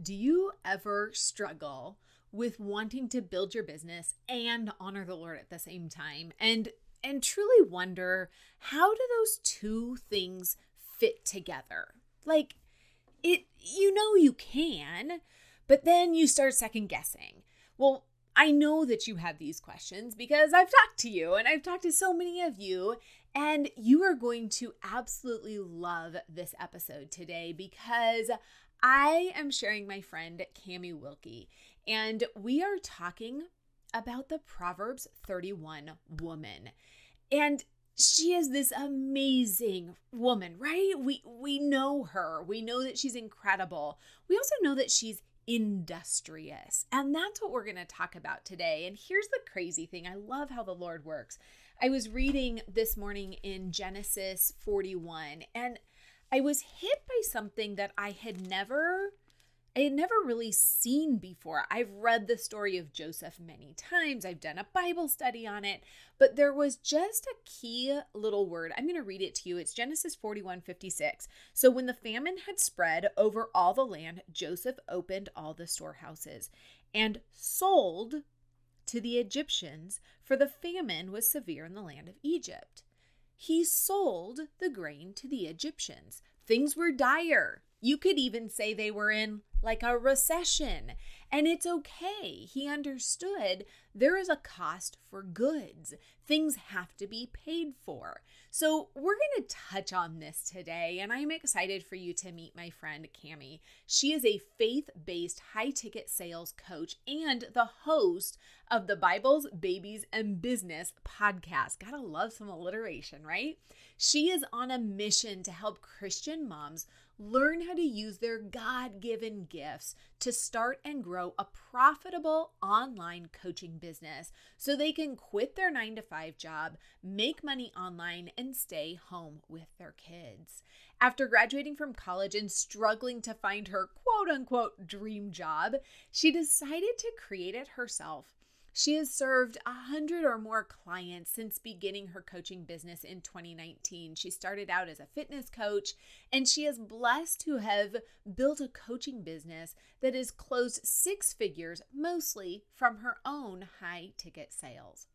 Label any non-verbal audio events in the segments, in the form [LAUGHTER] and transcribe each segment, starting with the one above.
Do you ever struggle with wanting to build your business and honor the Lord at the same time and and truly wonder how do those two things fit together? Like it you know you can, but then you start second guessing. Well, I know that you have these questions because I've talked to you and I've talked to so many of you and you are going to absolutely love this episode today because I am sharing my friend Cami Wilkie, and we are talking about the Proverbs 31 woman. And she is this amazing woman, right? We we know her. We know that she's incredible. We also know that she's industrious. And that's what we're going to talk about today. And here's the crazy thing. I love how the Lord works. I was reading this morning in Genesis 41 and I was hit by something that I had never I had never really seen before. I've read the story of Joseph many times. I've done a Bible study on it, but there was just a key little word. I'm going to read it to you. It's Genesis 41:56. So when the famine had spread over all the land, Joseph opened all the storehouses and sold to the Egyptians, for the famine was severe in the land of Egypt. He sold the grain to the Egyptians. Things were dire. You could even say they were in like a recession. And it's okay. He understood there is a cost for goods, things have to be paid for. So, we're going to touch on this today, and I'm excited for you to meet my friend Cami. She is a faith based high ticket sales coach and the host of the Bibles, Babies, and Business podcast. Gotta love some alliteration, right? She is on a mission to help Christian moms learn how to use their God given gifts to start and grow a profitable online coaching business so they can quit their nine to five job, make money online, and stay home with their kids. After graduating from college and struggling to find her quote unquote dream job, she decided to create it herself she has served a hundred or more clients since beginning her coaching business in 2019. She started out as a fitness coach, and she is blessed to have built a coaching business that has closed six figures, mostly from her own high ticket sales.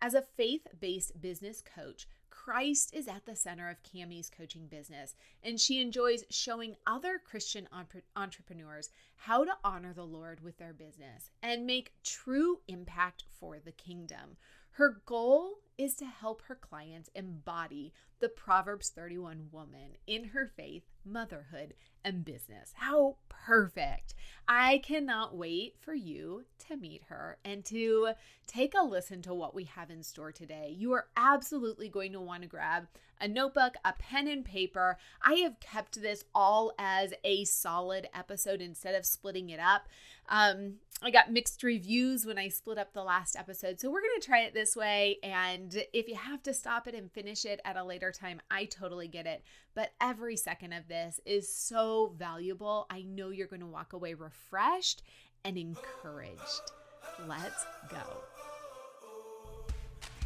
As a faith based business coach, Christ is at the center of Cami's coaching business, and she enjoys showing other Christian entrepreneurs how to honor the Lord with their business and make true impact for the kingdom. Her goal is to help her clients embody the Proverbs 31 woman in her faith, motherhood, and business. How perfect! I cannot wait for you to meet her and to take a listen to what we have in store today. You are absolutely going to want to grab a notebook, a pen and paper. I have kept this all as a solid episode instead of splitting it up. Um, I got mixed reviews when I split up the last episode. So we're going to try it this way. And if you have to stop it and finish it at a later time, I totally get it. But every second of this is so valuable. I know you're going to walk away refreshed and encouraged. Let's go.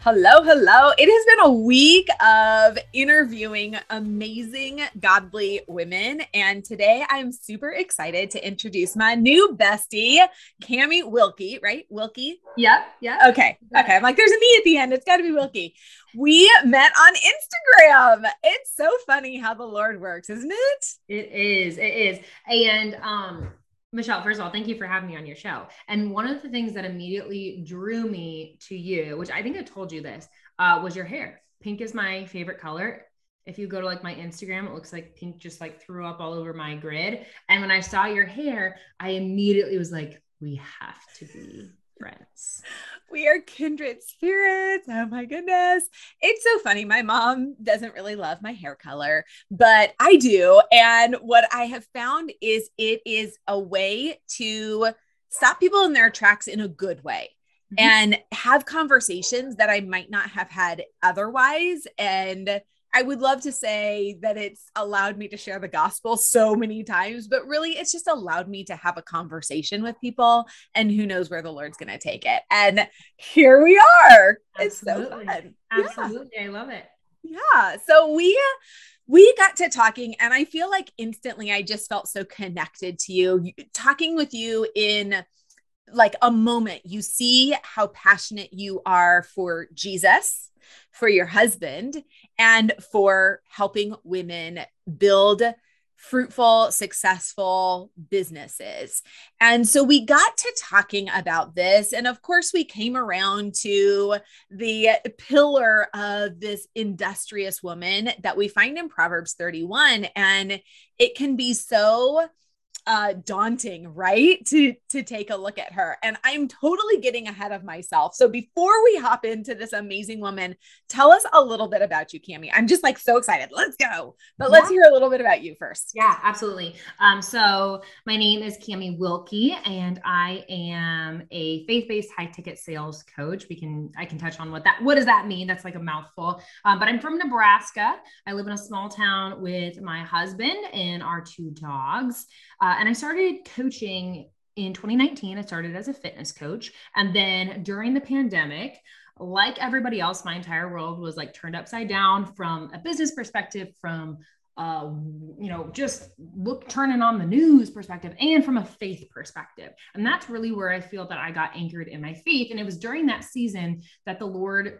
Hello, hello. It has been a week of interviewing amazing, godly women. And today I'm super excited to introduce my new bestie, Cami Wilkie, right? Wilkie? Yep. Yep. Okay. Okay. I'm like, there's an E at the end. It's got to be Wilkie. We met on Instagram. It's so funny how the Lord works, isn't it? It is. It is. And, um, Michelle, first of all, thank you for having me on your show. And one of the things that immediately drew me to you, which I think I told you this, uh, was your hair. Pink is my favorite color. If you go to like my Instagram, it looks like pink just like threw up all over my grid. And when I saw your hair, I immediately was like, we have to be friends. We are kindred spirits. Oh my goodness. It's so funny. My mom doesn't really love my hair color, but I do. And what I have found is it is a way to stop people in their tracks in a good way. Mm-hmm. And have conversations that I might not have had otherwise. And I would love to say that it's allowed me to share the gospel so many times, but really it's just allowed me to have a conversation with people and who knows where the Lord's going to take it. And here we are. Absolutely. It's so fun. Absolutely. Yeah. I love it. Yeah. So we we got to talking and I feel like instantly I just felt so connected to you talking with you in like a moment you see how passionate you are for Jesus for your husband and for helping women build fruitful, successful businesses. And so we got to talking about this. And of course, we came around to the pillar of this industrious woman that we find in Proverbs 31. And it can be so uh, daunting, right? To to take a look at her. And I'm totally getting ahead of myself. So before we hop into this amazing woman, tell us a little bit about you, Cami. I'm just like so excited. Let's go. But yeah. let's hear a little bit about you first. Yeah, absolutely. Um, so my name is Cami Wilkie, and I am a faith-based high-ticket sales coach. We can I can touch on what that what does that mean? That's like a mouthful. Um, but I'm from Nebraska. I live in a small town with my husband and our two dogs. Uh, and I started coaching in 2019. I started as a fitness coach. And then during the pandemic, like everybody else, my entire world was like turned upside down from a business perspective, from uh, you know, just look turning on the news perspective and from a faith perspective. And that's really where I feel that I got anchored in my faith. And it was during that season that the Lord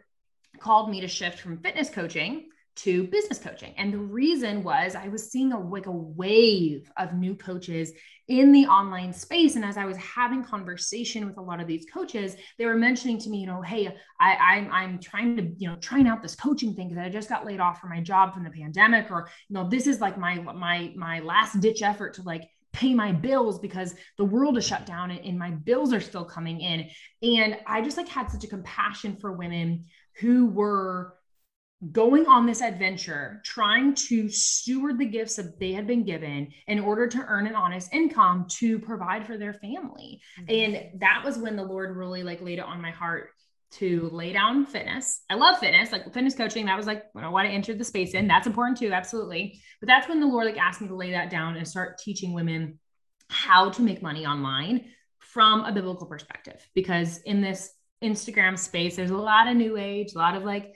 called me to shift from fitness coaching to business coaching. And the reason was I was seeing a like a wave of new coaches in the online space. And as I was having conversation with a lot of these coaches, they were mentioning to me, you know, hey, I, I'm I'm trying to, you know, trying out this coaching thing because I just got laid off from my job from the pandemic, or you know, this is like my my my last ditch effort to like pay my bills because the world is shut down and, and my bills are still coming in. And I just like had such a compassion for women who were going on this adventure, trying to steward the gifts that they had been given in order to earn an honest income to provide for their family. Mm-hmm. And that was when the Lord really like laid it on my heart to lay down fitness. I love fitness, like fitness coaching. That was like you I what to enter the space in. That's important too, absolutely. But that's when the Lord like asked me to lay that down and start teaching women how to make money online from a biblical perspective. Because in this Instagram space, there's a lot of new age, a lot of like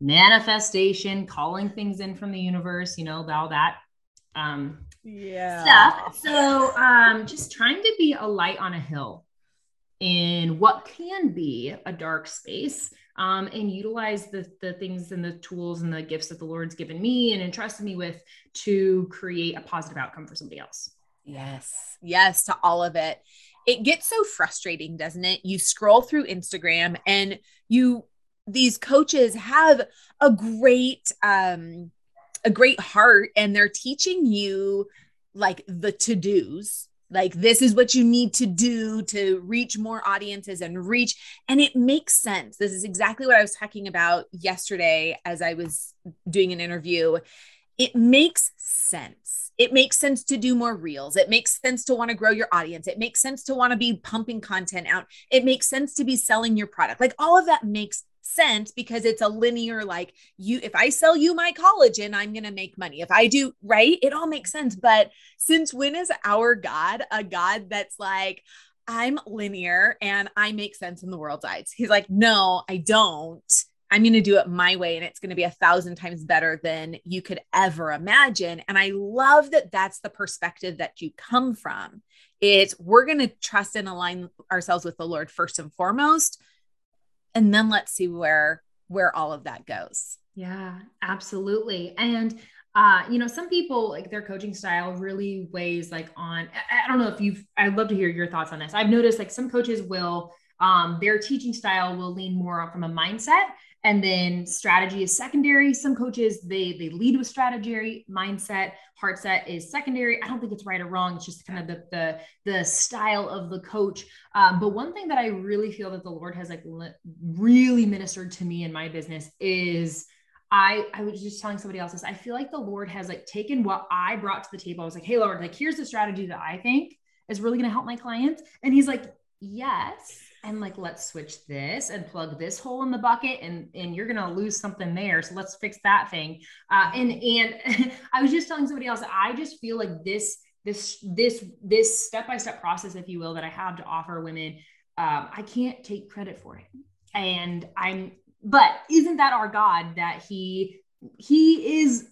manifestation, calling things in from the universe, you know, all that um, yeah. stuff. So um, just trying to be a light on a hill in what can be a dark space um, and utilize the, the things and the tools and the gifts that the Lord's given me and entrusted me with to create a positive outcome for somebody else. Yes. Yes, to all of it. It gets so frustrating, doesn't it? You scroll through Instagram and you these coaches have a great um a great heart and they're teaching you like the to-dos. Like this is what you need to do to reach more audiences and reach and it makes sense. This is exactly what i was talking about yesterday as i was doing an interview. It makes sense. It makes sense to do more reels. It makes sense to want to grow your audience. It makes sense to want to be pumping content out. It makes sense to be selling your product. Like all of that makes sense because it's a linear like you if i sell you my collagen i'm going to make money if i do right it all makes sense but since when is our god a god that's like I'm linear and I make sense in the world's eyes. He's like, no, I don't. I'm going to do it my way and it's going to be a thousand times better than you could ever imagine. And I love that that's the perspective that you come from. It's we're going to trust and align ourselves with the Lord first and foremost. And then let's see where where all of that goes. Yeah, absolutely. And uh, you know, some people like their coaching style really weighs like on, I, I don't know if you've, I'd love to hear your thoughts on this. I've noticed like some coaches will, um, their teaching style will lean more from a mindset and then strategy is secondary some coaches they they lead with strategy mindset heart set is secondary i don't think it's right or wrong it's just kind of the the, the style of the coach um, but one thing that i really feel that the lord has like really ministered to me in my business is I I was just telling somebody else this. I feel like the Lord has like taken what I brought to the table. I was like, "Hey Lord, like here's the strategy that I think is really going to help my clients." And he's like, "Yes." And like, let's switch this and plug this hole in the bucket, and and you're gonna lose something there. So let's fix that thing. Uh, and and [LAUGHS] I was just telling somebody else. I just feel like this this this this step by step process, if you will, that I have to offer women. Um, I can't take credit for it, and I'm but isn't that our God that he he is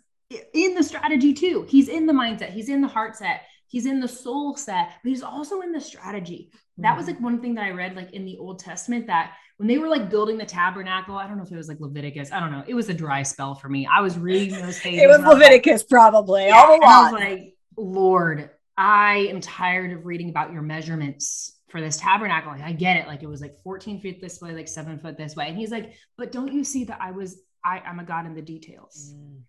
in the strategy too. He's in the mindset, he's in the heart set, he's in the soul set, but he's also in the strategy. That was like one thing that I read like in the Old Testament that when they were like building the tabernacle, I don't know if it was like Leviticus. I don't know. It was a dry spell for me. I was reading those [LAUGHS] pages. it was Leviticus, like, probably. Yeah, all I was like, Lord, I am tired of reading about your measurements for this tabernacle. Like, I get it. Like it was like 14 feet this way, like seven foot this way. And he's like, but don't you see that I was, I, I'm a God in the details. Mm.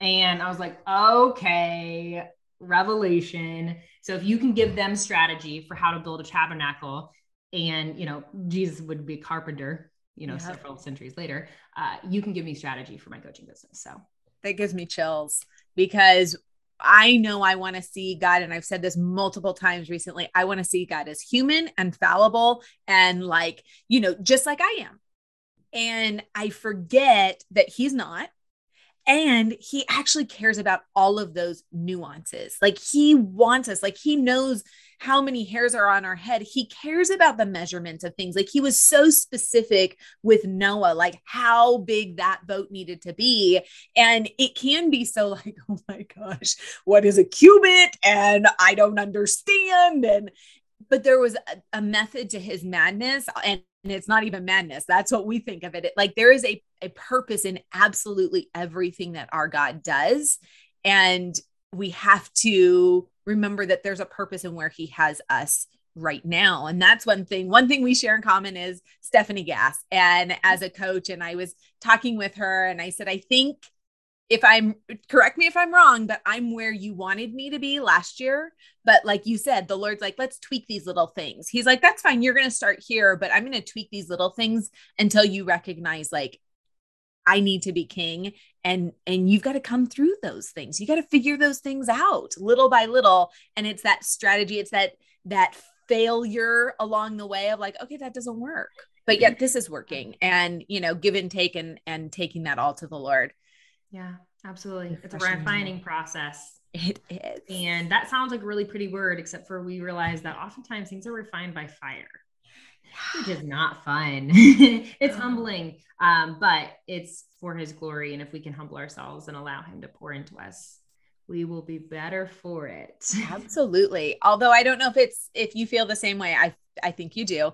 And I was like, okay, revelation. So if you can give them strategy for how to build a tabernacle and, you know, Jesus would be a carpenter, you know, yep. several centuries later, uh, you can give me strategy for my coaching business. So that gives me chills because I know I want to see God, and I've said this multiple times recently. I want to see God as human and fallible and like, you know, just like I am. And I forget that He's not. And He actually cares about all of those nuances. Like He wants us, like He knows how many hairs are on our head. He cares about the measurements of things. Like he was so specific with Noah, like how big that boat needed to be. And it can be so [LAUGHS] like, oh my gosh, what is a cubit? And I don't understand. And but there was a, a method to his madness and and it's not even madness. That's what we think of it. Like there is a, a purpose in absolutely everything that our God does. And we have to remember that there's a purpose in where he has us right now. And that's one thing. One thing we share in common is Stephanie Gass. And as a coach, and I was talking with her and I said, I think if I'm correct me if I'm wrong, but I'm where you wanted me to be last year. But like you said, the Lord's like, let's tweak these little things. He's like, that's fine. You're going to start here, but I'm going to tweak these little things until you recognize like I need to be king and and you've got to come through those things. You got to figure those things out little by little and it's that strategy it's that that failure along the way of like okay that doesn't work. But yet this is working and you know give and take and and taking that all to the Lord. Yeah, absolutely. It's a refining process. It is. And that sounds like a really pretty word except for we realize that oftentimes things are refined by fire which is not fun. [LAUGHS] it's humbling, um, but it's for his glory. And if we can humble ourselves and allow him to pour into us, we will be better for it. [LAUGHS] Absolutely. Although I don't know if it's if you feel the same way. I I think you do.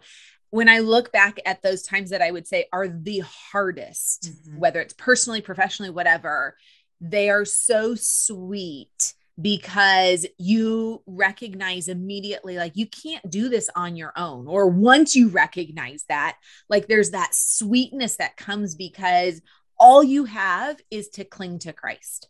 When I look back at those times that I would say are the hardest, mm-hmm. whether it's personally, professionally, whatever, they are so sweet because you recognize immediately like you can't do this on your own or once you recognize that like there's that sweetness that comes because all you have is to cling to Christ.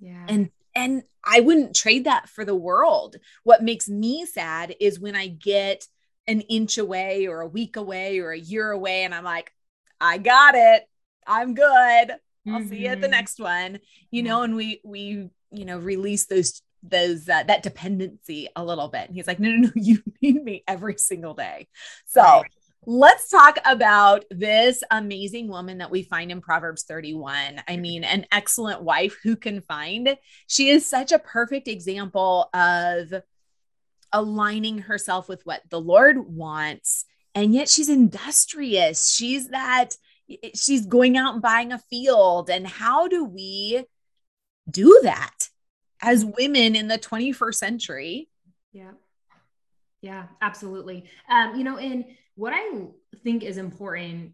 Yeah. And and I wouldn't trade that for the world. What makes me sad is when I get an inch away or a week away or a year away and I'm like I got it. I'm good. I'll mm-hmm. see you at the mm-hmm. next one. You yeah. know, and we we you know release those those uh, that dependency a little bit and he's like no no no [LAUGHS] you need me every single day so right. let's talk about this amazing woman that we find in proverbs 31 i mean an excellent wife who can find she is such a perfect example of aligning herself with what the Lord wants. And yet she's industrious. She's that, she's going out and buying a field. And how do we do that as women in the 21st century? Yeah. Yeah, absolutely. Um, you know, and what I think is important,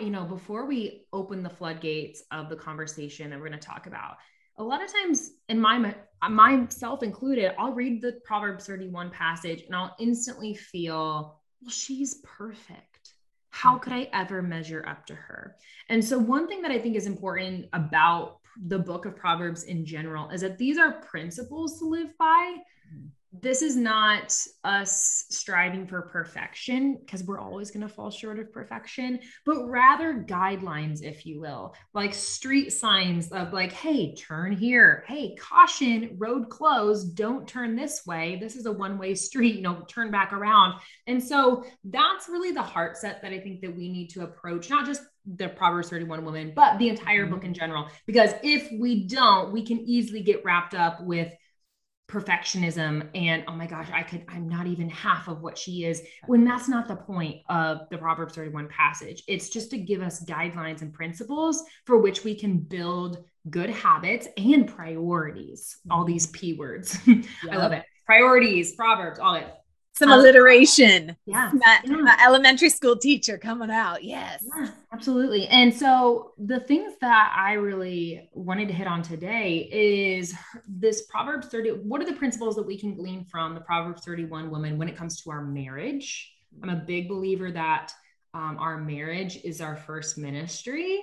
you know, before we open the floodgates of the conversation that we're going to talk about, a lot of times in my myself included i'll read the proverbs 31 passage and i'll instantly feel well she's perfect. How could i ever measure up to her? And so one thing that i think is important about the book of proverbs in general is that these are principles to live by. Mm-hmm this is not us striving for perfection because we're always going to fall short of perfection, but rather guidelines, if you will, like street signs of like, hey, turn here. Hey, caution, road closed. Don't turn this way. This is a one way street, you know, turn back around. And so that's really the heart set that I think that we need to approach, not just the Proverbs 31 woman, but the entire mm-hmm. book in general. Because if we don't, we can easily get wrapped up with perfectionism and oh my gosh i could i'm not even half of what she is when that's not the point of the proverbs 31 passage. It's just to give us guidelines and principles for which we can build good habits and priorities. All mm-hmm. these p words. Yep. [LAUGHS] i love it. Priorities proverbs all it some um, alliteration. Yeah. That, yeah. elementary school teacher coming out. Yes. Yeah, absolutely. And so the things that I really wanted to hit on today is this Proverbs 30. What are the principles that we can glean from the Proverbs 31 woman when it comes to our marriage? I'm a big believer that um, our marriage is our first ministry,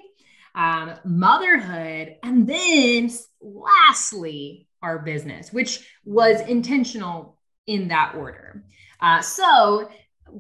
um, motherhood, and then lastly, our business, which was intentional in that order. Uh, so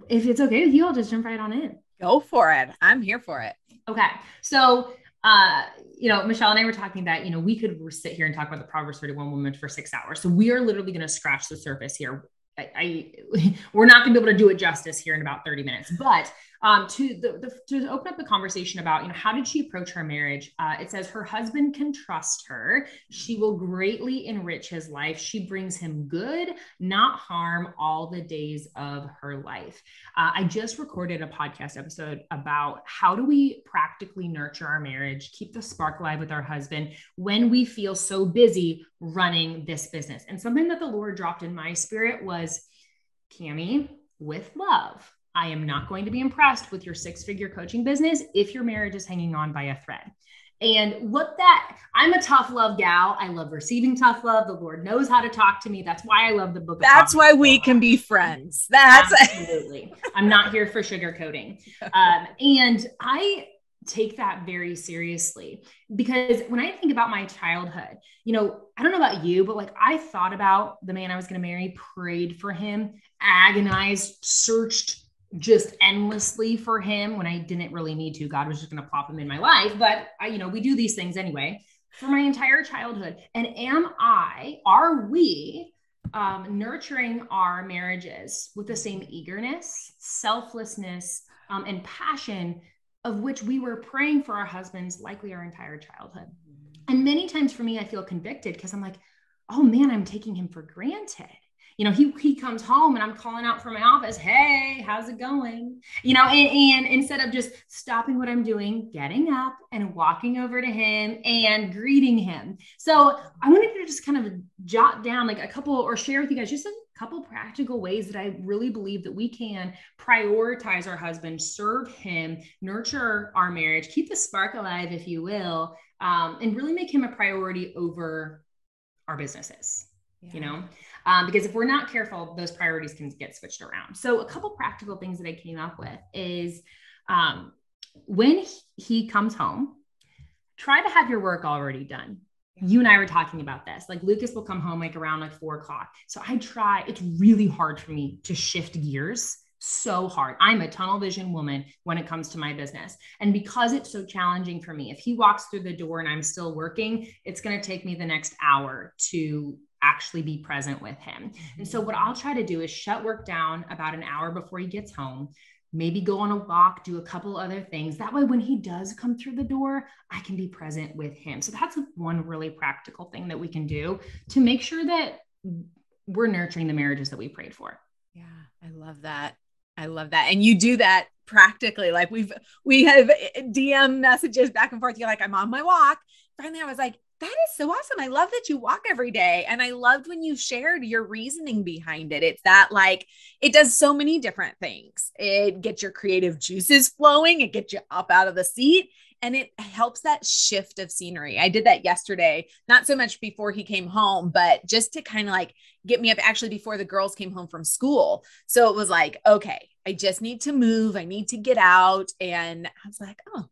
if it's okay with you, I'll just jump right on in. Go for it. I'm here for it. Okay. So, uh, you know, Michelle and I were talking that, you know, we could sit here and talk about the Proverbs 31 woman for six hours. So we are literally going to scratch the surface here. I, I [LAUGHS] we're not going to be able to do it justice here in about 30 minutes, but um, to the, the, to open up the conversation about you know how did she approach her marriage? Uh, it says her husband can trust her. She will greatly enrich his life. She brings him good not harm all the days of her life. Uh, i just recorded a podcast episode about how do we practically nurture our marriage keep the spark alive with our husband when we feel so busy running this business. And something that the lord dropped in my spirit was cami with love I am not going to be impressed with your six figure coaching business if your marriage is hanging on by a thread. And what that, I'm a tough love gal. I love receiving tough love. The Lord knows how to talk to me. That's why I love the book. That's why we can be friends. That's absolutely. I'm not here for sugarcoating. Um, and I take that very seriously because when I think about my childhood, you know, I don't know about you, but like I thought about the man I was going to marry, prayed for him, agonized, searched just endlessly for him when I didn't really need to. God was just going to plop him in my life. But I, you know, we do these things anyway for my entire childhood. And am I, are we um, nurturing our marriages with the same eagerness, selflessness, um, and passion of which we were praying for our husbands likely our entire childhood? And many times for me, I feel convicted because I'm like, oh man, I'm taking him for granted you know, he he comes home and I'm calling out from my office, hey, how's it going? You know, and, and instead of just stopping what I'm doing, getting up and walking over to him and greeting him. So I wanted to just kind of jot down like a couple or share with you guys just a couple practical ways that I really believe that we can prioritize our husband, serve him, nurture our marriage, keep the spark alive, if you will, um, and really make him a priority over our businesses. Yeah. You know, um, because if we're not careful, those priorities can get switched around. So, a couple practical things that I came up with is um, when he comes home, try to have your work already done. You and I were talking about this. Like Lucas will come home like around like four o'clock. So I try, it's really hard for me to shift gears so hard. I'm a tunnel vision woman when it comes to my business. And because it's so challenging for me, if he walks through the door and I'm still working, it's going to take me the next hour to actually be present with him. And so, mm-hmm. what I'll try to do is shut work down about an hour before he gets home, maybe go on a walk, do a couple other things. That way, when he does come through the door, I can be present with him. So, that's one really practical thing that we can do to make sure that we're nurturing the marriages that we prayed for. Yeah, I love that. I love that. And you do that practically. Like we've we have DM messages back and forth. You're like, I'm on my walk. Finally, I was like, that is so awesome. I love that you walk every day. And I loved when you shared your reasoning behind it. It's that like it does so many different things. It gets your creative juices flowing, it gets you up out of the seat, and it helps that shift of scenery. I did that yesterday, not so much before he came home, but just to kind of like get me up actually before the girls came home from school. So it was like, okay, I just need to move. I need to get out. And I was like, oh,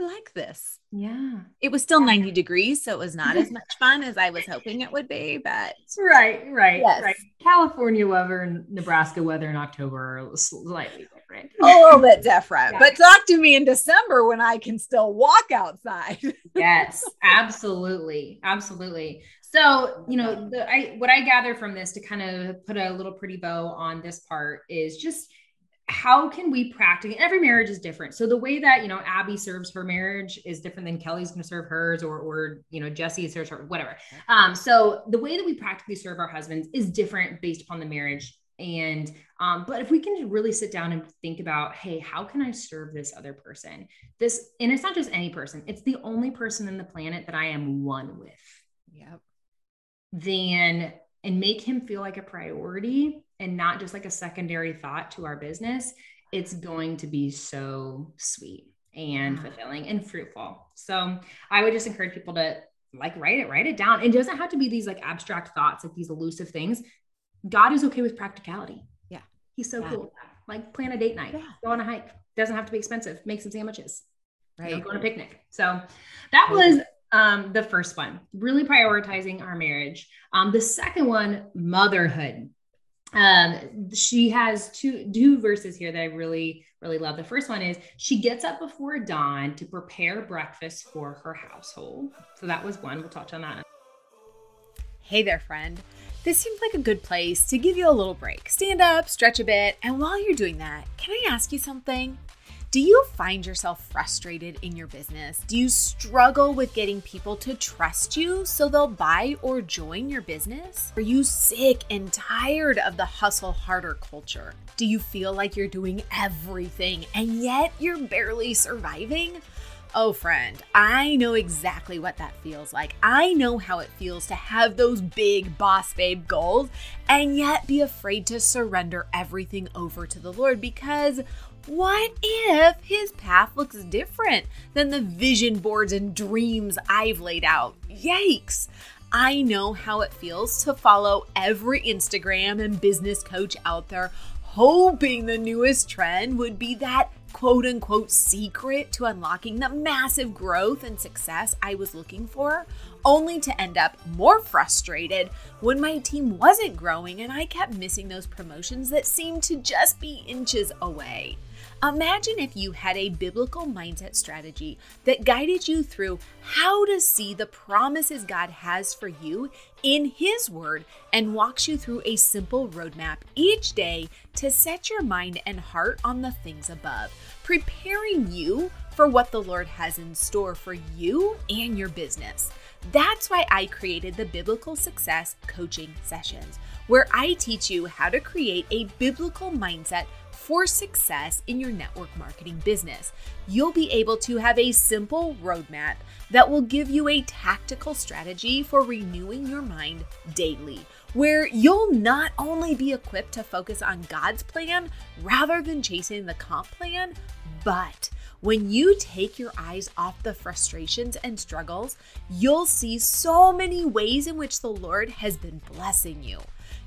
I like this. Yeah. It was still 90 degrees, so it was not as much fun as I was hoping it would be, but right, right, yes. right. California weather and Nebraska weather in October are slightly different. A little bit different. Yeah. But talk to me in December when I can still walk outside. [LAUGHS] yes, absolutely. Absolutely. So, you know, the I what I gather from this to kind of put a little pretty bow on this part is just how can we practice every marriage is different. So the way that you know abby serves her marriage is different than kelly's going to serve hers or or you know jesse serves her whatever. Um so the way that we practically serve our husbands is different based upon the marriage. And um but if we can really sit down and think about hey how can i serve this other person? This and it's not just any person it's the only person in the planet that i am one with. Yep. Then and make him feel like a priority and not just like a secondary thought to our business, it's going to be so sweet and fulfilling and fruitful. So I would just encourage people to like write it, write it down. It doesn't have to be these like abstract thoughts, like these elusive things. God is okay with practicality. Yeah. He's so yeah. cool. Like plan a date night, yeah. go on a hike. Doesn't have to be expensive. Make some sandwiches. Right. You know, go on a picnic. So that was um, the first one, really prioritizing our marriage. Um, the second one, motherhood um she has two two verses here that i really really love. The first one is she gets up before dawn to prepare breakfast for her household. So that was one. We'll touch on that. Hey there friend. This seems like a good place to give you a little break. Stand up stretch a bit and while you're doing that can i ask you something do you find yourself frustrated in your business? Do you struggle with getting people to trust you so they'll buy or join your business? Are you sick and tired of the hustle harder culture? Do you feel like you're doing everything and yet you're barely surviving? Oh, friend, I know exactly what that feels like. I know how it feels to have those big boss babe goals and yet be afraid to surrender everything over to the Lord because what if his path looks different than the vision boards and dreams I've laid out? Yikes! I know how it feels to follow every Instagram and business coach out there, hoping the newest trend would be that quote unquote secret to unlocking the massive growth and success I was looking for, only to end up more frustrated when my team wasn't growing and I kept missing those promotions that seemed to just be inches away. Imagine if you had a biblical mindset strategy that guided you through how to see the promises God has for you in His Word and walks you through a simple roadmap each day to set your mind and heart on the things above, preparing you for what the Lord has in store for you and your business. That's why I created the Biblical Success Coaching Sessions, where I teach you how to create a biblical mindset for success in your network marketing business. You'll be able to have a simple roadmap that will give you a tactical strategy for renewing your mind daily, where you'll not only be equipped to focus on God's plan rather than chasing the comp plan, but when you take your eyes off the frustrations and struggles, you'll see so many ways in which the Lord has been blessing you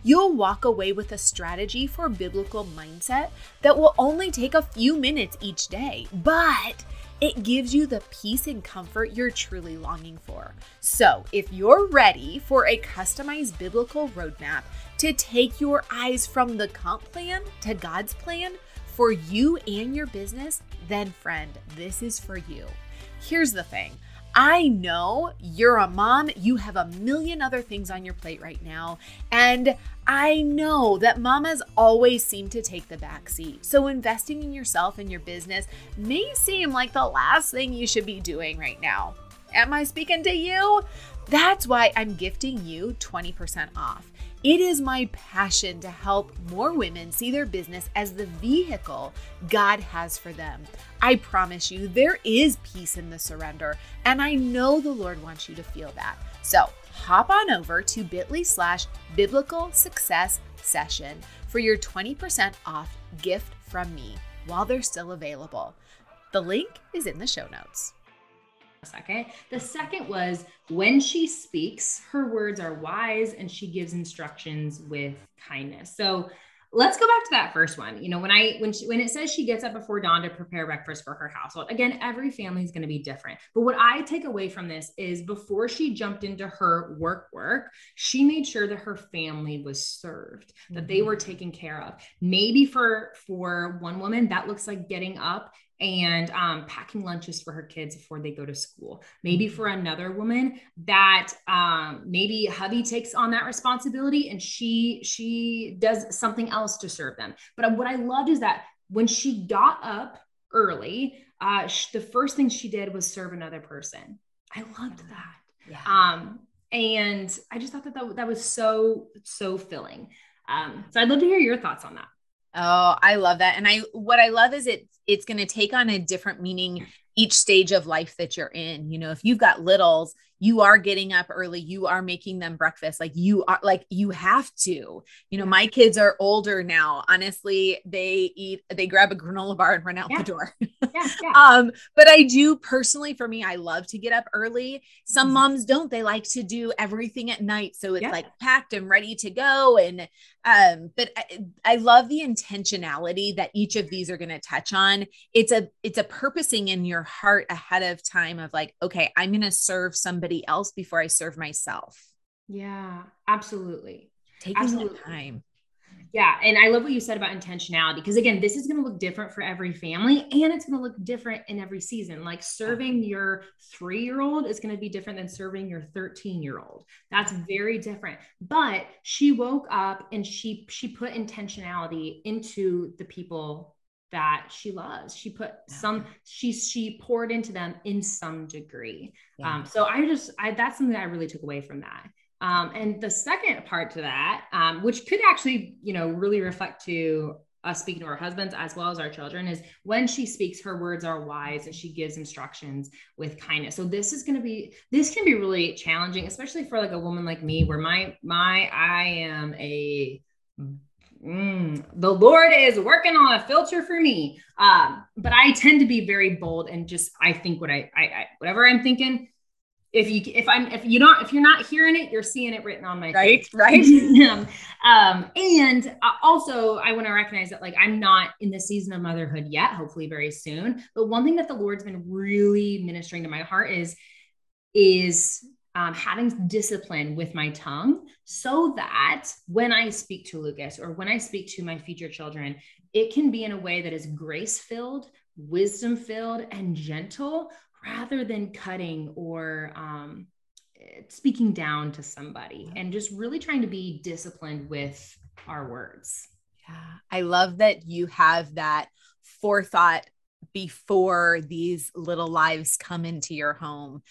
you'll walk away with a strategy for biblical mindset that will only take a few minutes each day, but it gives you the peace and comfort you're truly longing for. So, if you're ready for a customized biblical roadmap to take your eyes from the comp plan to God's plan for you and your business, then, friend, this is for you. Here's the thing I know you're a mom, you have a million other things on your plate right now, and I know that mamas always seem to take the back seat. So investing in yourself and your business may seem like the last thing you should be doing right now. Am I speaking to you? That's why I'm gifting you 20% off. It is my passion to help more women see their business as the vehicle God has for them. I promise you, there is peace in the surrender, and I know the Lord wants you to feel that. So hop on over to bit.ly slash biblical success session for your 20% off gift from me while they're still available. The link is in the show notes second. The second was when she speaks, her words are wise and she gives instructions with kindness. So let's go back to that first one. You know, when I when she when it says she gets up before dawn to prepare breakfast for her household. Again, every family is going to be different. But what I take away from this is before she jumped into her work work, she made sure that her family was served, that they were mm-hmm. taken care of. Maybe for for one woman that looks like getting up and um, packing lunches for her kids before they go to school. Maybe for mm-hmm. another woman that um, maybe hubby takes on that responsibility and she she does something else to serve them. But what I loved is that when she got up early, uh, the first thing she did was serve another person. I loved that. Yeah. Um, and I just thought that that, that was so so filling. Um, so I'd love to hear your thoughts on that. Oh, I love that. And I what I love is it it's going to take on a different meaning each stage of life that you're in. You know, if you've got littles, you are getting up early, you are making them breakfast. Like you are like you have to. You know, my kids are older now. Honestly, they eat they grab a granola bar and run out yeah. the door. yeah, [LAUGHS] yeah. Um, but I do personally for me, I love to get up early. Some mm-hmm. moms don't. They like to do everything at night. So it's like packed and ready to go. And um, but I, I love the intentionality that each of these are going to touch on. It's a it's a purposing in your heart ahead of time of like, okay, I'm going to serve somebody else before I serve myself. Yeah, absolutely. Taking absolutely. time. Yeah. And I love what you said about intentionality because, again, this is going to look different for every family and it's going to look different in every season. Like serving your three year old is going to be different than serving your 13 year old. That's very different. But she woke up and she she put intentionality into the people that she loves. She put some, she she poured into them in some degree. Yeah. Um, so I just, I that's something that I really took away from that. Um, and the second part to that, um, which could actually, you know, really reflect to us speaking to our husbands as well as our children, is when she speaks, her words are wise and she gives instructions with kindness. So this is going to be, this can be really challenging, especially for like a woman like me, where my my I am a Mm, the Lord is working on a filter for me. Um, but I tend to be very bold and just I think what I, I, I whatever I'm thinking. If you if I'm if you don't if you're not hearing it, you're seeing it written on my right face. right. [LAUGHS] um, and also I want to recognize that like I'm not in the season of motherhood yet. Hopefully very soon. But one thing that the Lord's been really ministering to my heart is is um, having discipline with my tongue so that when I speak to Lucas or when I speak to my future children, it can be in a way that is grace filled, wisdom filled, and gentle rather than cutting or um, speaking down to somebody and just really trying to be disciplined with our words. Yeah, I love that you have that forethought before these little lives come into your home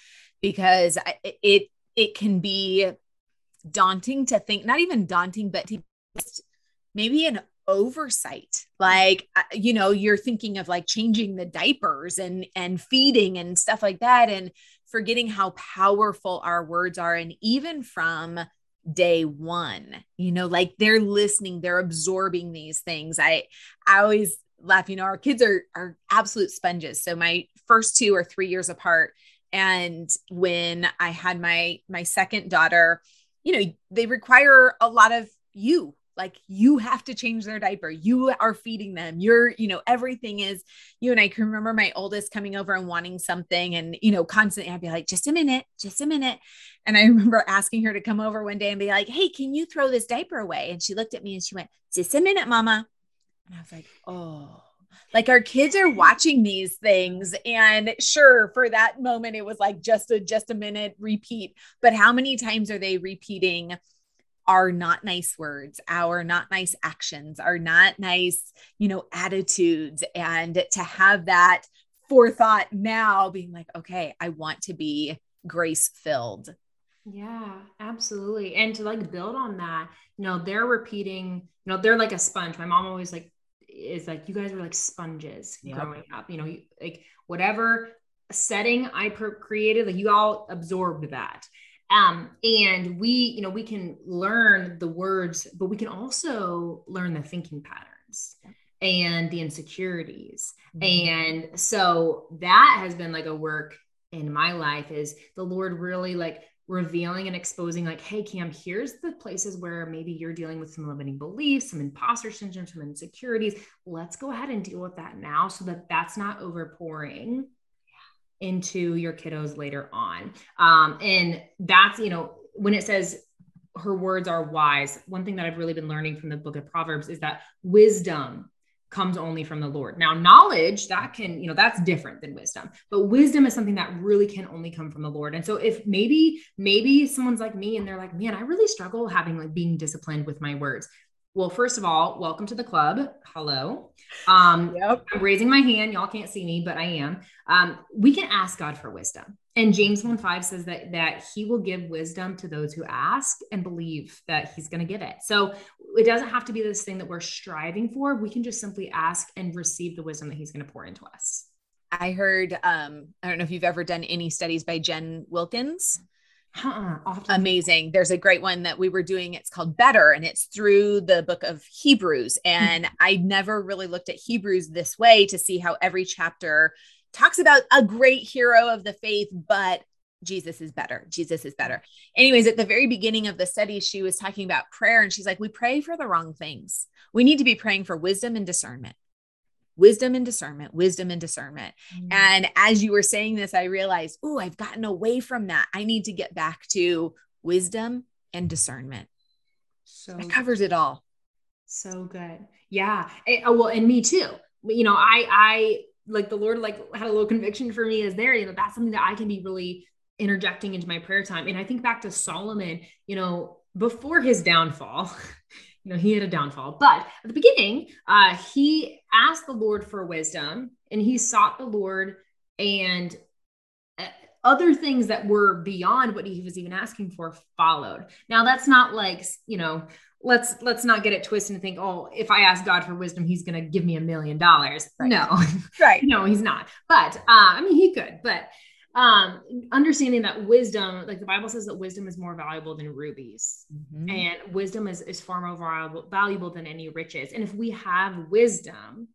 because it it can be daunting to think not even daunting but maybe an oversight. Like you know you're thinking of like changing the diapers and and feeding and stuff like that and forgetting how powerful our words are. And even from day 1 you know like they're listening they're absorbing these things. I i always laugh you know our kids are are absolute sponges. So my first two or 3 years apart and when i had my my second daughter you know they require a lot of you like you have to change their diaper. You are feeding them. You're you know everything is you and i can remember my oldest coming over and wanting something and you know constantly i'd be like just a minute just a minute. And i [LAUGHS] remember asking her to come over one day and be like hey can you throw this diaper away? And she looked at me and she went just a minute mama. And i was like oh like our kids are watching these things and sure for that moment it was like just a just a minute repeat but how many times are they repeating our not nice words our not nice actions our not nice you know attitudes and to have that forethought now being like okay i want to be grace filled. Yeah, absolutely. And to like build on that, you know, they're repeating, you know, they're like a sponge. My mom always like is like, you guys were like sponges yep. growing up, you know, like whatever setting I per- created, like you all absorbed that. Um, and we, you know, we can learn the words, but we can also learn the thinking patterns and the insecurities. Mm-hmm. And so that has been like a work in my life is the Lord really like revealing and exposing like hey cam here's the places where maybe you're dealing with some limiting beliefs some imposter syndrome some insecurities let's go ahead and deal with that now so that that's not overpouring into your kiddos later on. Um, and that's, you know, when it says her words are wise, one thing that I've really been learning from the book of Proverbs is that wisdom comes only from the Lord. Now, knowledge that can, you know, that's different than wisdom, but wisdom is something that really can only come from the Lord. And so, if maybe, maybe someone's like me and they're like, man, I really struggle having like being disciplined with my words. Well, first of all, welcome to the club. Hello. Um, yep. I'm raising my hand. Y'all can't see me, but I am. Um, we can ask God for wisdom. And James 1 5 says that that he will give wisdom to those who ask and believe that he's going to give it. So it doesn't have to be this thing that we're striving for. We can just simply ask and receive the wisdom that he's going to pour into us. I heard, um, I don't know if you've ever done any studies by Jen Wilkins. Uh-uh, Amazing. There's a great one that we were doing. It's called Better, and it's through the book of Hebrews. And mm-hmm. I never really looked at Hebrews this way to see how every chapter talks about a great hero of the faith, but Jesus is better. Jesus is better. Anyways, at the very beginning of the study, she was talking about prayer, and she's like, We pray for the wrong things. We need to be praying for wisdom and discernment wisdom and discernment, wisdom and discernment. Mm-hmm. And as you were saying this, I realized, oh, I've gotten away from that. I need to get back to wisdom and discernment. So it covers it all. So good. Yeah. It, oh, well, and me too. You know, I, I like the Lord, like had a little conviction for me as there, you know, that's something that I can be really interjecting into my prayer time. And I think back to Solomon, you know, before his downfall, [LAUGHS] you know, he had a downfall. But at the beginning, uh, he asked the Lord for wisdom and he sought the Lord and uh, other things that were beyond what he was even asking for followed. Now that's not like, you know, let's let's not get it twisted and think, oh, if I ask God for wisdom, he's gonna give me a million dollars. No, [LAUGHS] right. no, he's not. But uh, I mean he could, but um understanding that wisdom like the bible says that wisdom is more valuable than rubies mm-hmm. and wisdom is, is far more valuable, valuable than any riches and if we have wisdom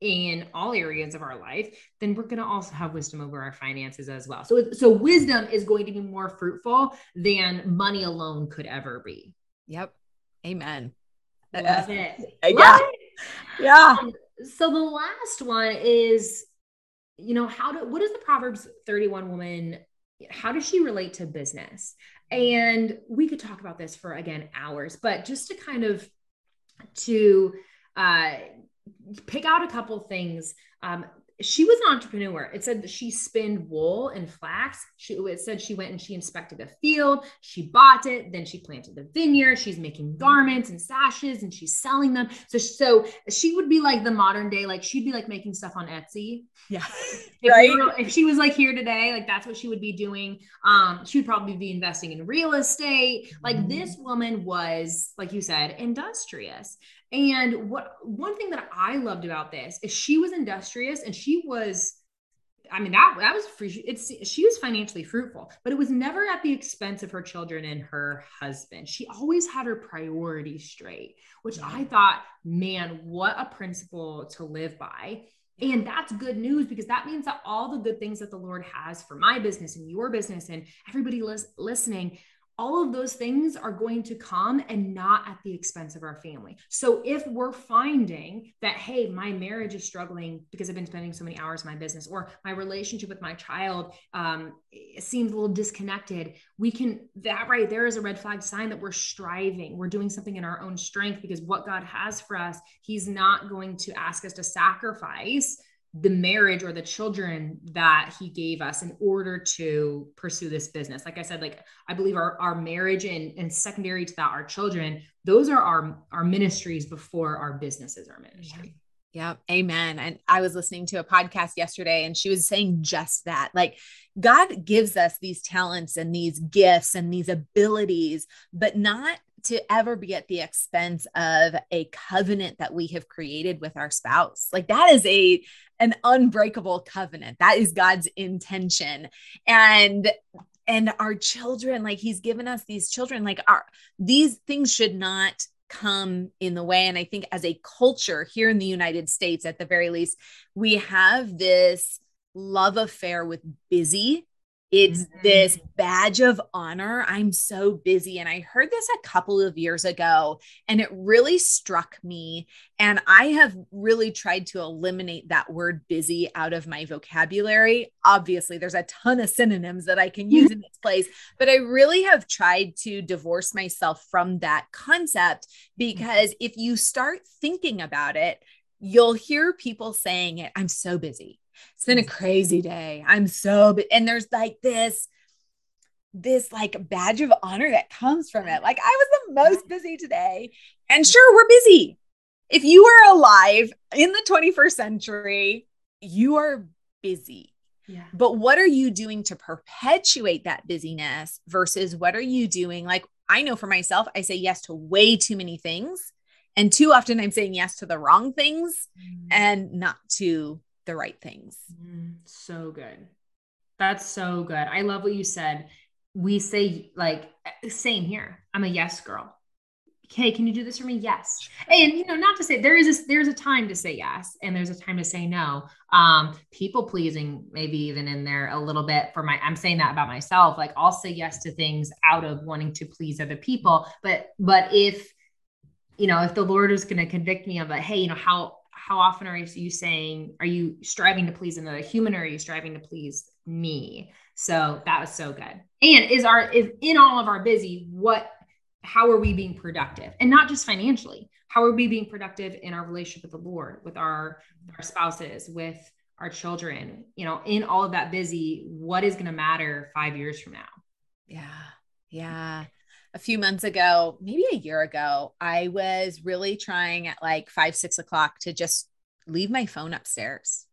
in all areas of our life then we're going to also have wisdom over our finances as well so so wisdom is going to be more fruitful than money alone could ever be yep amen love it yeah love it. yeah um, so the last one is you know, how do what does the Proverbs 31 woman how does she relate to business? And we could talk about this for again hours, but just to kind of to uh pick out a couple things um she was an entrepreneur. It said that she spinned wool and flax. She, it said she went and she inspected a field, she bought it, then she planted the vineyard. She's making garments and sashes and she's selling them. So, so she would be like the modern day, like she'd be like making stuff on Etsy. Yeah. [LAUGHS] If right. We were, if she was like here today, like that's what she would be doing. Um, she would probably be investing in real estate. Like mm-hmm. this woman was, like you said, industrious. And what one thing that I loved about this is she was industrious and she was I mean that that was free it's she was financially fruitful, but it was never at the expense of her children and her husband. She always had her priorities straight, which yeah. I thought, man, what a principle to live by. And that's good news because that means that all the good things that the Lord has for my business and your business and everybody lis- listening all of those things are going to come and not at the expense of our family. So if we're finding that, hey, my marriage is struggling because I've been spending so many hours in my business, or my relationship with my child um, seems a little disconnected, we can, that right there is a red flag sign that we're striving. We're doing something in our own strength because what God has for us, He's not going to ask us to sacrifice the marriage or the children that he gave us in order to pursue this business. Like i said like i believe our, our marriage and, and secondary to that our children those are our our ministries before our businesses are ministry Yeah, amen. And I was listening to a podcast yesterday and she was saying just that. Like God gives us these talents and these gifts and these abilities, but not to ever be at the expense of a covenant that we have created with our spouse. Like that is a an unbreakable covenant. That is God's intention. And and our children like he's given us these children like our these things should not come in the way. And I think as a culture here in the United States, at the very least, we have this love affair with busy it's mm-hmm. this badge of honor. I'm so busy. And I heard this a couple of years ago and it really struck me. And I have really tried to eliminate that word busy out of my vocabulary. Obviously, there's a ton of synonyms that I can use in its place, but I really have tried to divorce myself from that concept because if you start thinking about it, you'll hear people saying it, I'm so busy. It's been a crazy day. I'm so, and there's like this, this like badge of honor that comes from it. Like I was the most busy today. And sure, we're busy. If you are alive in the 21st century, you are busy. Yeah. But what are you doing to perpetuate that busyness versus what are you doing? Like, I know for myself, I say yes to way too many things. And too often I'm saying yes to the wrong things mm. and not to the right things. Mm, so good. That's so good. I love what you said. We say, like, same here. I'm a yes girl. Okay, can you do this for me? Yes. And you know, not to say there is a there's a time to say yes and there's a time to say no. Um, people pleasing maybe even in there a little bit for my I'm saying that about myself. Like I'll say yes to things out of wanting to please other people. But but if you know, if the Lord is going to convict me of a, hey, you know, how how often are you saying, are you striving to please another human or are you striving to please me? So that was so good. And is our, is in all of our busy, what, how are we being productive? And not just financially, how are we being productive in our relationship with the Lord, with our, our spouses, with our children, you know, in all of that busy, what is going to matter five years from now? Yeah. Yeah a few months ago, maybe a year ago, I was really trying at like five, six o'clock to just leave my phone upstairs.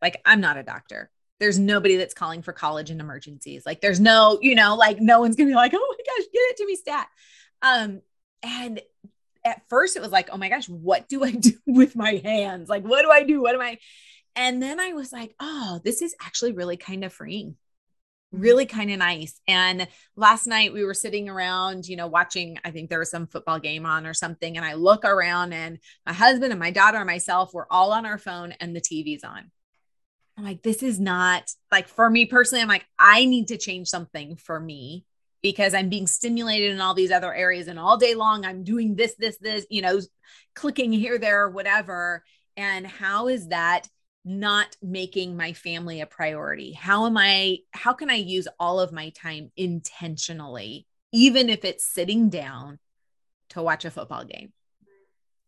Like, I'm not a doctor. There's nobody that's calling for college and emergencies. Like, there's no, you know, like no one's gonna be like, [LAUGHS] oh my gosh, get it to me stat. Um, and at first it was like, oh my gosh, what do I [LAUGHS] do with my hands? Like, what do I do? What am I? And then I was like, oh, this is actually really kind of freeing really kind of nice. And last night we were sitting around, you know, watching, I think there was some football game on or something. And I look around and my husband and my daughter and myself were all on our phone and the TV's on. I'm like, this is not like for me personally. I'm like, I need to change something for me because I'm being stimulated in all these other areas. And all day long, I'm doing this, this, this, you know, clicking here, there, whatever. And how is that? Not making my family a priority? How am I, how can I use all of my time intentionally, even if it's sitting down to watch a football game?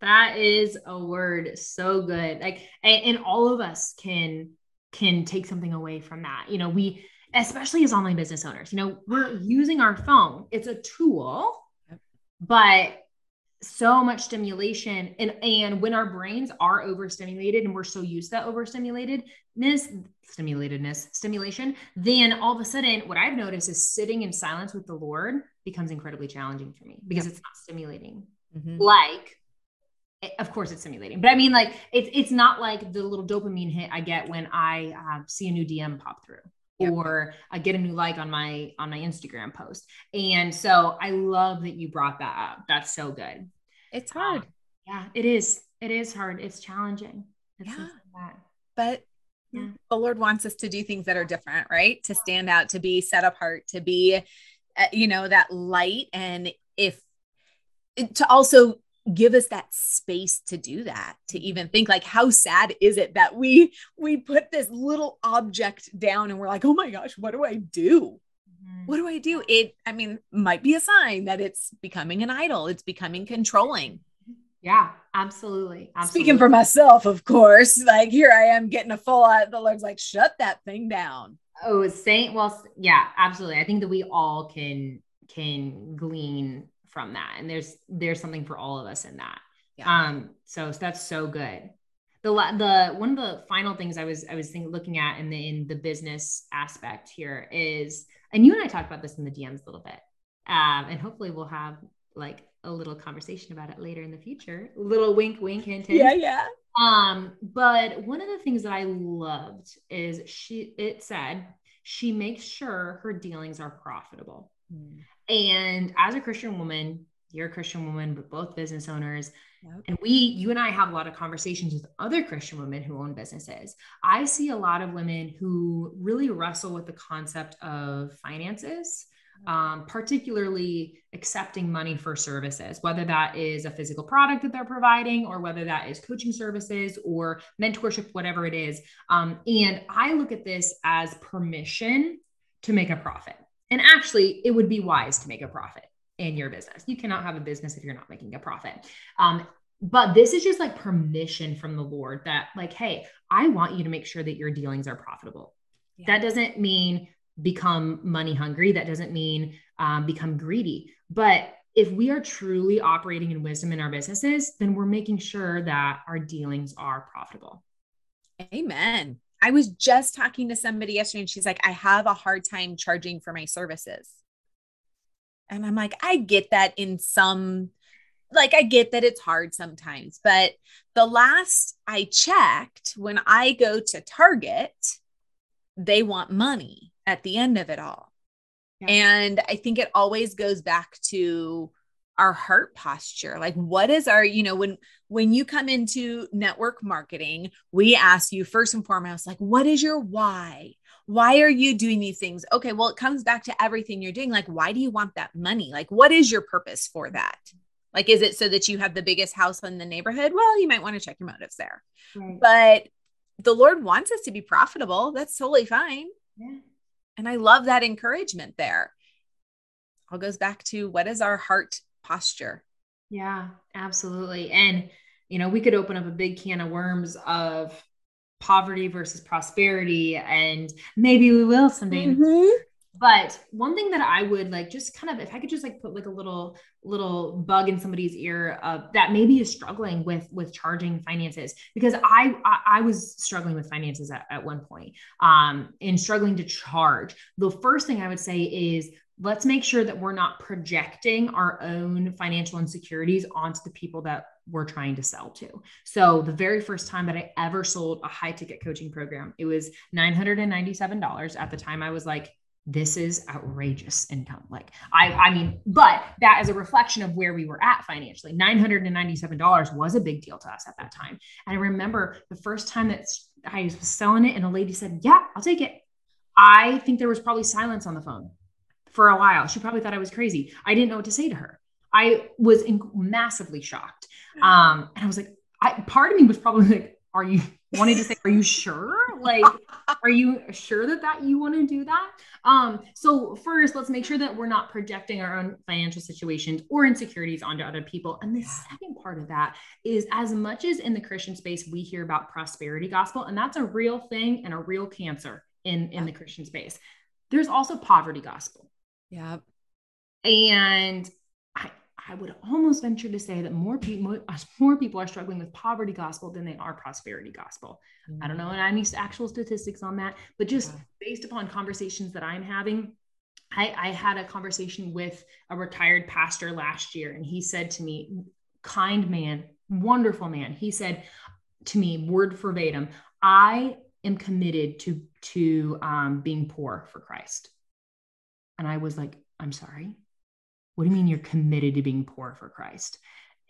That is a word so good. Like, and, and all of us can can take something away from that. You know, we especially as online business owners, you know, we're using our phone. It's a tool, but so much stimulation and and when our brains are overstimulated and we're so used to that overstimulatedness stimulatedness stimulation then all of a sudden what i've noticed is sitting in silence with the lord becomes incredibly challenging for me because it's not stimulating mm-hmm. like eh, of course it's stimulating but i mean like it's it's not like the little dopamine hit i get when i uh, see a new dm pop through. Or I get a new like on my on my Instagram post. And so I love that you brought that up. That's so good. It's hard. Um, yeah, it is. It is hard. It's challenging. It's yeah. But yeah. the Lord wants us to do things that are different, right? To stand out, to be set apart, to be, uh, you know, that light. And if to also give us that space to do that to even think like how sad is it that we we put this little object down and we're like oh my gosh what do i do? Mm-hmm. what do i do? It i mean might be a sign that it's becoming an idol. It's becoming controlling. Yeah absolutely, absolutely. speaking for myself of course like here i am getting a full out the lord's like shut that thing down. Oh saint well yeah absolutely. I think that we all can can glean from that and there's there's something for all of us in that yeah. um so, so that's so good the the one of the final things I was I was thinking, looking at in the in the business aspect here is, and you and I talked about this in the DMs a little bit, um, and hopefully we'll have like a little conversation about it later in the future. Little wink, wink, hint, hint. Yeah, yeah. Um, but one of the things that I loved is she it said she makes sure her dealings are profitable. Mm. And as a Christian woman, you're a Christian woman, but both business owners. Yep. And we, you and I have a lot of conversations with other Christian women who own businesses. I see a lot of women who really wrestle with the concept of finances um, particularly accepting money for services, whether that is a physical product that they're providing or whether that is coaching services or mentorship, whatever it is. Um, and I look at this as permission to make a profit. And actually, it would be wise to make a profit in your business. You cannot have a business if you're not making a profit. Um, but this is just like permission from the Lord that, like, hey, I want you to make sure that your dealings are profitable. Yeah. That doesn't mean become money hungry. That doesn't mean um, become greedy. But if we are truly operating in wisdom in our businesses, then we're making sure that our dealings are profitable. Amen. I was just talking to somebody yesterday and she's like, I have a hard time charging for my services. And I'm like, I get that in some, like, I get that it's hard sometimes. But the last I checked, when I go to Target, they want money at the end of it all. Yeah. And I think it always goes back to our heart posture like what is our you know when when you come into network marketing we ask you first and foremost like what is your why? Why are you doing these things? Okay well it comes back to everything you're doing like why do you want that money? Like what is your purpose for that? Like is it so that you have the biggest house in the neighborhood? Well you might want to check your motives there. Right. but the lord wants us to be profitable. That's totally fine. Yeah. And I love that encouragement there. All goes back to what is our heart posture? Yeah, absolutely. And, you know, we could open up a big can of worms of poverty versus prosperity, and maybe we will someday. Mm-hmm. But one thing that I would like just kind of if I could just like put like a little little bug in somebody's ear uh, that maybe is struggling with with charging finances because I I, I was struggling with finances at, at one point um and struggling to charge. The first thing I would say is let's make sure that we're not projecting our own financial insecurities onto the people that we're trying to sell to. So the very first time that I ever sold a high ticket coaching program, it was $997. At the time I was like this is outrageous income. Like I, I mean, but that is a reflection of where we were at financially. $997 was a big deal to us at that time. And I remember the first time that I was selling it and a lady said, yeah, I'll take it. I think there was probably silence on the phone for a while. She probably thought I was crazy. I didn't know what to say to her. I was in- massively shocked. Um, and I was like, I, part of me was probably like, are you wanting to say, are you sure? Like, [LAUGHS] are you sure that that you want to do that? Um, so first, let's make sure that we're not projecting our own financial situations or insecurities onto other people. And the second part of that is as much as in the Christian space, we hear about prosperity gospel, and that's a real thing and a real cancer in, in the Christian space. There's also poverty gospel. Yeah. And I I would almost venture to say that more people more people are struggling with poverty gospel than they are prosperity gospel. Mm-hmm. I don't know mm. any actual statistics on that, but just yeah. based upon conversations that I'm having, I, I had a conversation with a retired pastor last year, and he said to me, "Kind man, wonderful man." He said to me, word verbatim, "I am committed to to um, being poor for Christ," and I was like, "I'm sorry." what do you mean you're committed to being poor for Christ?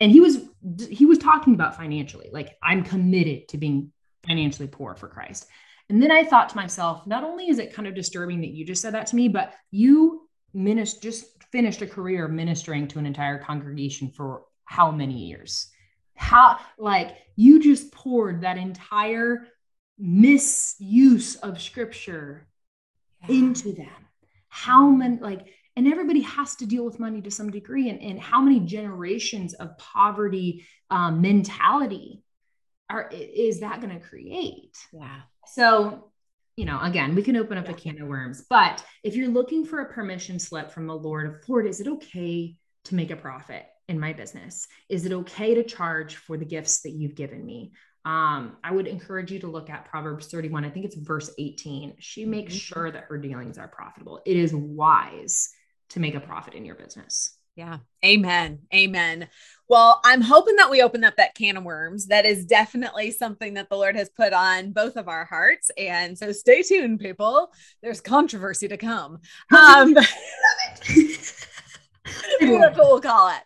And he was he was talking about financially, like I'm committed to being financially poor for Christ. And then I thought to myself, not only is it kind of disturbing that you just said that to me, but you minist- just finished a career ministering to an entire congregation for how many years? How like you just poured that entire misuse of scripture yeah. into them. How many like and everybody has to deal with money to some degree and, and how many generations of poverty um, mentality are is that going to create? Yeah. So you know again we can open up yeah. a can of worms but if you're looking for a permission slip from the lord of lord is it okay to make a profit in my business? Is it okay to charge for the gifts that you've given me um, I would encourage you to look at Proverbs 31. I think it's verse 18. She makes mm-hmm. sure that her dealings are profitable. It is wise to make a profit in your business. Yeah. Amen. Amen. Well, I'm hoping that we open up that can of worms. That is definitely something that the Lord has put on both of our hearts. And so stay tuned, people. There's controversy to come. [LAUGHS] Um, that's [LAUGHS] what we'll call it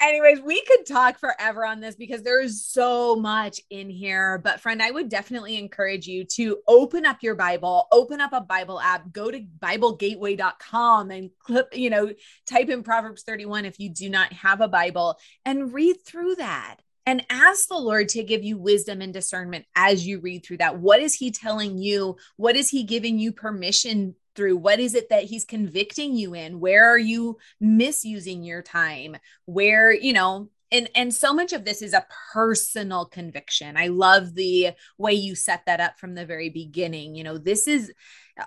anyways, we could talk forever on this because there is so much in here. But, friend, I would definitely encourage you to open up your Bible, open up a Bible app, go to BibleGateway.com and clip, you know, type in Proverbs 31 if you do not have a Bible and read through that. And ask the Lord to give you wisdom and discernment as you read through that. What is He telling you? What is He giving you permission through what is it that he's convicting you in? Where are you misusing your time? Where you know and and so much of this is a personal conviction. I love the way you set that up from the very beginning. You know this is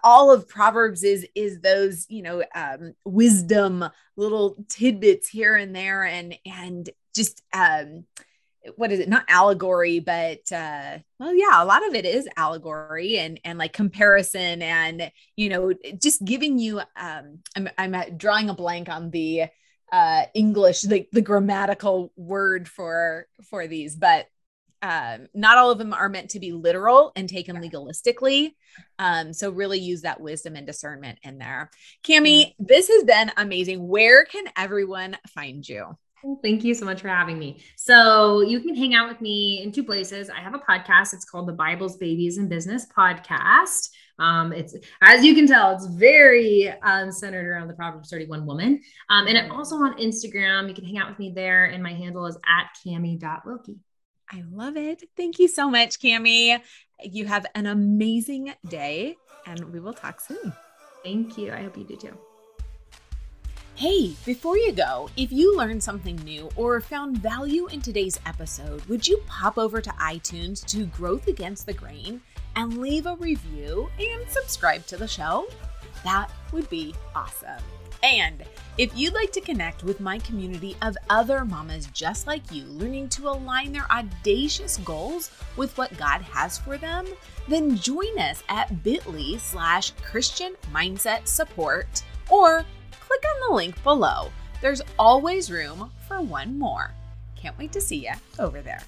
all of proverbs is is those you know um wisdom little tidbits here and there and and just um what is it not allegory but uh well yeah a lot of it is allegory and and like comparison and you know just giving you um i'm i'm drawing a blank on the uh english the, the grammatical word for for these but um, not all of them are meant to be literal and taken legalistically. Um, so really use that wisdom and discernment in there. Cami, this has been amazing. Where can everyone find you? Thank you so much for having me. So, you can hang out with me in two places. I have a podcast. It's called the Bibles, Babies, and Business Podcast. Um, it's as you can tell, it's very um, centered around the Proverbs 31 woman. Um, and I'm also on Instagram, you can hang out with me there. And my handle is at cami.wilkie. I love it. Thank you so much, Cami. You have an amazing day, and we will talk soon. Thank you. I hope you do too. Hey, before you go, if you learned something new or found value in today's episode, would you pop over to iTunes to Growth Against the Grain and leave a review and subscribe to the show? That would be awesome. And if you'd like to connect with my community of other mamas just like you, learning to align their audacious goals with what God has for them, then join us at bit.ly slash Christian Mindset Support or click on the link below. There's always room for one more. Can't wait to see you over there.